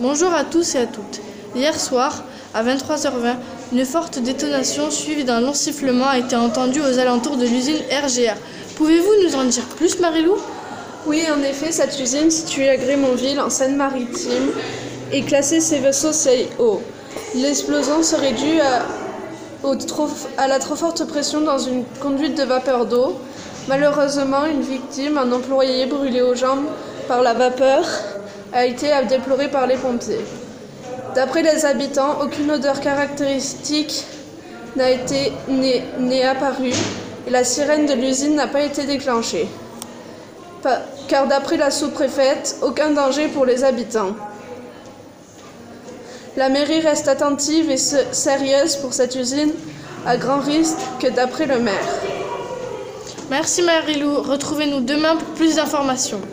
Bonjour à tous et à toutes. Hier soir, à 23h20, une forte détonation suivie d'un long sifflement a été entendue aux alentours de l'usine RGR. Pouvez-vous nous en dire plus, Marilou Oui, en effet, cette usine située à Grémonville, en Seine-Maritime, est classée vaisseaux CIO. L'explosion serait due à la trop forte pression dans une conduite de vapeur d'eau. Malheureusement, une victime, un employé brûlé aux jambes par la vapeur, a été déplorée par les pompiers. D'après les habitants, aucune odeur caractéristique n'a été n'est apparue et la sirène de l'usine n'a pas été déclenchée. car d'après la sous-préfète, aucun danger pour les habitants. La mairie reste attentive et sérieuse pour cette usine, à grand risque que d'après le maire. Merci Marilou. Retrouvez-nous demain pour plus d'informations.